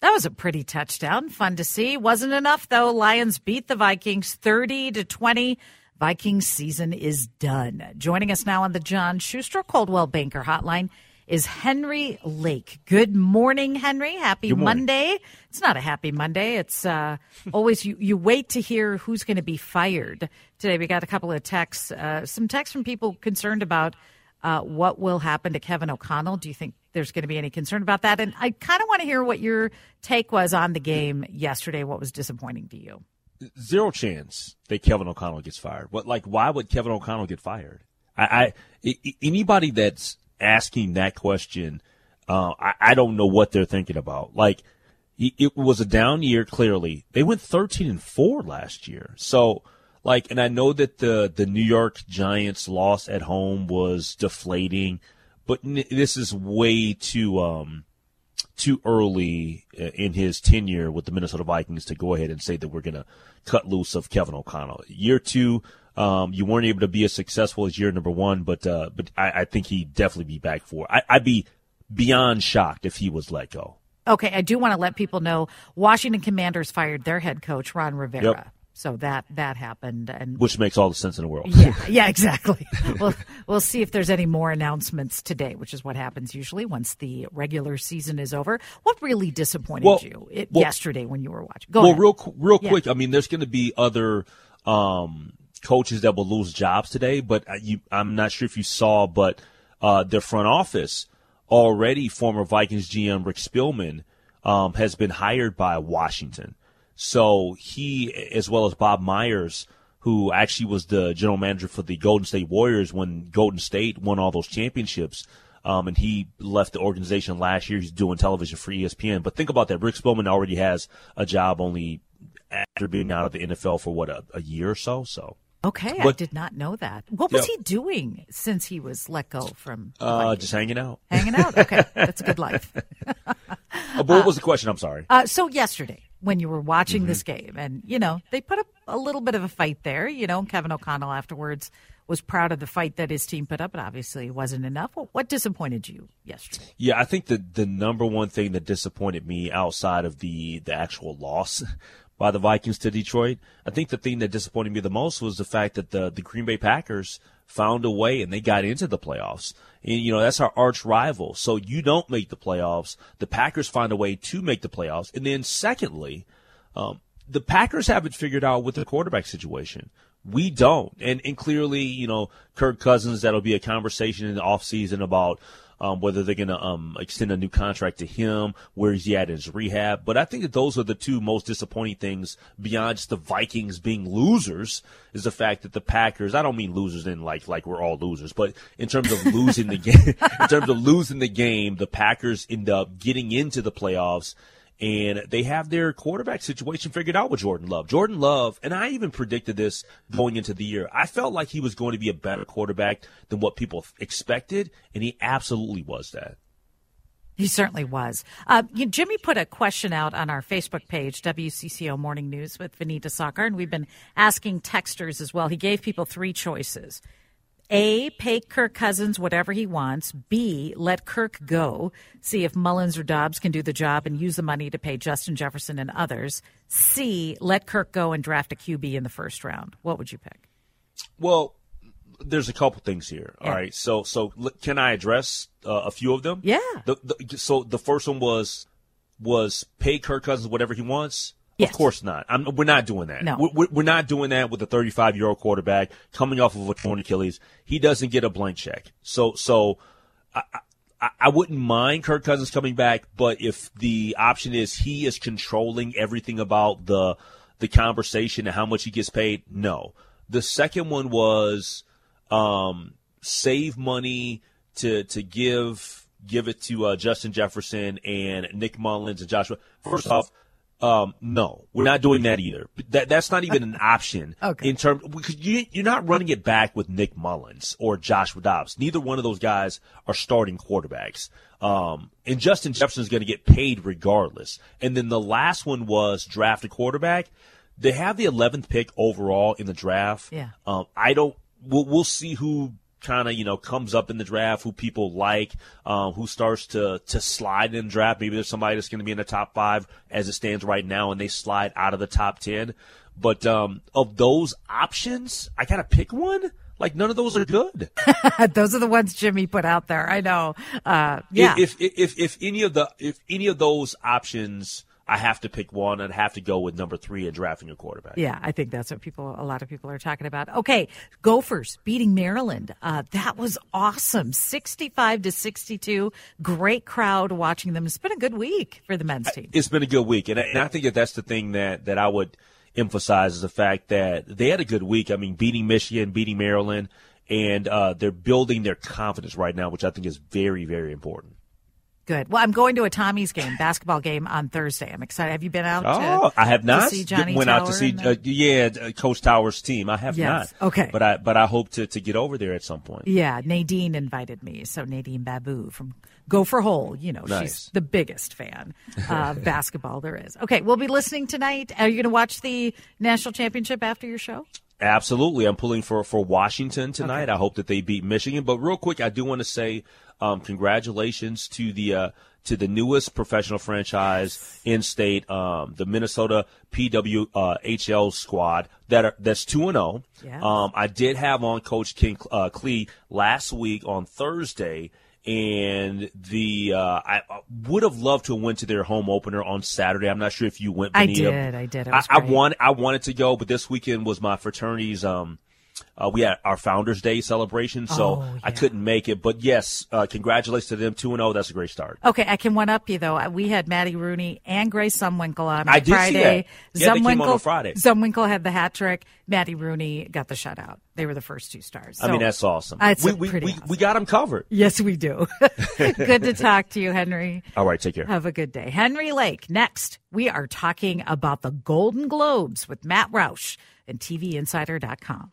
That was a pretty touchdown. Fun to see. Wasn't enough though. Lions beat the Vikings 30 to 20. Vikings season is done. Joining us now on the John Schuster Coldwell Banker Hotline is Henry Lake. Good morning, Henry. Happy Monday. It's not a happy Monday. It's uh, always you, you wait to hear who's going to be fired. Today we got a couple of texts, uh, some texts from people concerned about uh, what will happen to Kevin O'Connell. Do you think there's going to be any concern about that? And I kind of want to hear what your take was on the game yesterday. What was disappointing to you? Zero chance that Kevin O'Connell gets fired. What like why would Kevin O'Connell get fired? I, I anybody that's asking that question, uh, I, I don't know what they're thinking about. Like it was a down year. Clearly, they went 13 and four last year. So like, and I know that the the New York Giants loss at home was deflating, but n- this is way too um too early uh, in his tenure with the Minnesota Vikings to go ahead and say that we're going to cut loose of Kevin O'Connell. Year two, um, you weren't able to be as successful as year number one, but uh, but I, I think he'd definitely be back for. I, I'd be beyond shocked if he was let go. Okay, I do want to let people know Washington Commanders fired their head coach Ron Rivera. Yep. So that that happened, and Which makes all the sense in the world. yeah, yeah, exactly. we'll we'll see if there's any more announcements today, which is what happens usually once the regular season is over. What really disappointed Well- you it, well- yesterday when you were watching? Go well, ahead. real real Yeah. quick. I mean, there's going to be other um, coaches that will lose jobs today, but uh, you, I'm not sure if you saw, but uh, their front office already, former Vikings GM Rick Spielman um, has been hired by Washington. So he, as well as Bob Myers, who actually was the general manager for the Golden State Warriors when Golden State won all those championships. Um, and he left the organization last year. He's doing television for ESPN. But think about that. Rick Spielman already has a job only after being out of the NFL for what, a, a year or so? So, okay, I did not know that. What was Yeah. he doing since he was let go from uh, just hanging out. hanging out? Okay, that's a good life. Uh, but what was the question? I'm sorry. Uh, so yesterday, when you were watching Mm-hmm. this game, and you know they put up a little bit of a fight there. You know, Kevin O'Connell afterwards was proud of the fight that his team put up, but obviously it wasn't enough. What, what disappointed you yesterday? Yeah, I think the the number one thing that disappointed me outside of the the actual loss by the Vikings to Detroit, I think the thing that disappointed me the most was the fact that the the Green Bay Packers found a way and they got into the playoffs. And, you know, that's our arch rival. So you don't make the playoffs. The Packers find a way to make the playoffs. And then secondly, um, the Packers haven't figured out with the quarterback situation. We don't. And, and clearly, you know, Kirk Cousins, that'll be a conversation in the offseason about um, whether they're going to um, extend a new contract to him, where is he at in his rehab. But I think that those are the two most disappointing things beyond just the Vikings being losers is the fact that the Packers, I don't mean losers in like, like we're all losers, but in terms of losing the game, in terms of losing the game, the Packers end up getting into the playoffs and they have their quarterback situation figured out with Jordan Love. Jordan Love, and I even predicted this going into the year. I felt like he was going to be a better quarterback than what people expected, and he absolutely was that. He certainly was. Uh, you, Jimmy put a question out on our Facebook page, WCCO Morning News with Vineeta Sawkar, and we've been asking texters as well. He gave people three choices. A, pay Kirk Cousins whatever he wants. B, let Kirk go. See if Mullens or Dobbs can do the job and use the money to pay Justin Jefferson and others. C, let Kirk go and draft a QB in the first round. What would you pick? Well, there's a couple things here. All Yeah. right, so so can I address uh, a few of them? Yeah. The, the, so the first one was was pay Kirk Cousins whatever he wants. Yes. Of course not. I'm, we're not doing that. No. We're- we're, not doing that with a 35 year old quarterback coming off of a torn Achilles. He doesn't get a blank check. So so I, I, I wouldn't mind Kirk Cousins coming back, but if the option is he is controlling everything about the the conversation and how much he gets paid, no. The second one was um, save money to to give give it to uh, Justin Jefferson and Nick Mullens and Joshua. First off, um, no, we're not doing that either. That that's not even an option. Okay. In terms, because you you're not running it back with Nick Mullens or Joshua Dobbs. Neither one of those guys are starting quarterbacks. Um, and Justin Jefferson is going to get paid regardless. And then the last one was draft a quarterback. They have the 11th pick overall in the draft. Yeah. Um, I don't. We'll, we'll see who kind of you know comes up in the draft, who people like, um, who starts to to slide in the draft. Maybe there's somebody that's going to be in the top five as it stands right now, and they slide out of the top ten. But um, of those options, I gotta pick one. Like none of those are good. Those are the ones Jimmy put out there. I know. Uh, yeah. If, if if if any of the if any of those options, I have to pick one. I'd have to go with number three in drafting a quarterback. Yeah, I think that's what people, a lot of people are talking about. Okay, Gophers beating Maryland. Uh, that was awesome. 65 to 62. Great crowd watching them. It's been a good week for the men's team. It's been a good week, and I, and I think that that's the thing that that I would emphasize is the fact that they had a good week. I mean, beating Michigan, beating Maryland, and uh, they're building their confidence right now, which I think is very, very important. Good. Well, I'm going to a Tommy's game, basketball game on Thursday. I'm excited. Have you been out? Oh, to, I have not. See Johnny Went Tauer out to see, uh, uh, yeah, uh, Coach Tauer's team. I have Yes. not. Okay. but I but I hope to to get over there at some point. Yeah, Nadine invited me. So Nadine Babu from Gopher Hole, you know, she's the biggest fan of basketball there is. Okay, we'll be listening tonight. Are you going to watch the national championship after your show? Absolutely. I'm pulling for, for Washington tonight. I hope that they beat Michigan. But real quick, I do want to say um, congratulations to the uh, to the newest professional franchise in state, um, the Minnesota PWHL squad that are that's two and zero. Yes. Um, I did have on Coach Ken uh, Klee last week on Thursday. And the uh, I I would have loved to have went to their home opener on Saturday. I'm not sure if you went. I did, I did. I, I great. want I wanted to go, but this weekend was my fraternity's um uh, we had our Founders Day celebration, so Oh, I couldn't make it. But yes, uh, congratulations to them, two and zero. That's a great start. Okay, I can one up you though. We had Maddie Rooney and Grace Zumwinkle on I did see Friday. Yeah, on Friday. Zumwinkle had the hat trick. Maddie Rooney got the shutout. They were the first two stars. I mean, that's awesome. It's we we, pretty we, awesome. we got them covered. Yes, we do. Good to talk to you, Henry. All right, take care. Have a good day. Henry Lake. Next, we are talking about the Golden Globes with Matt Roush and TVInsider.com.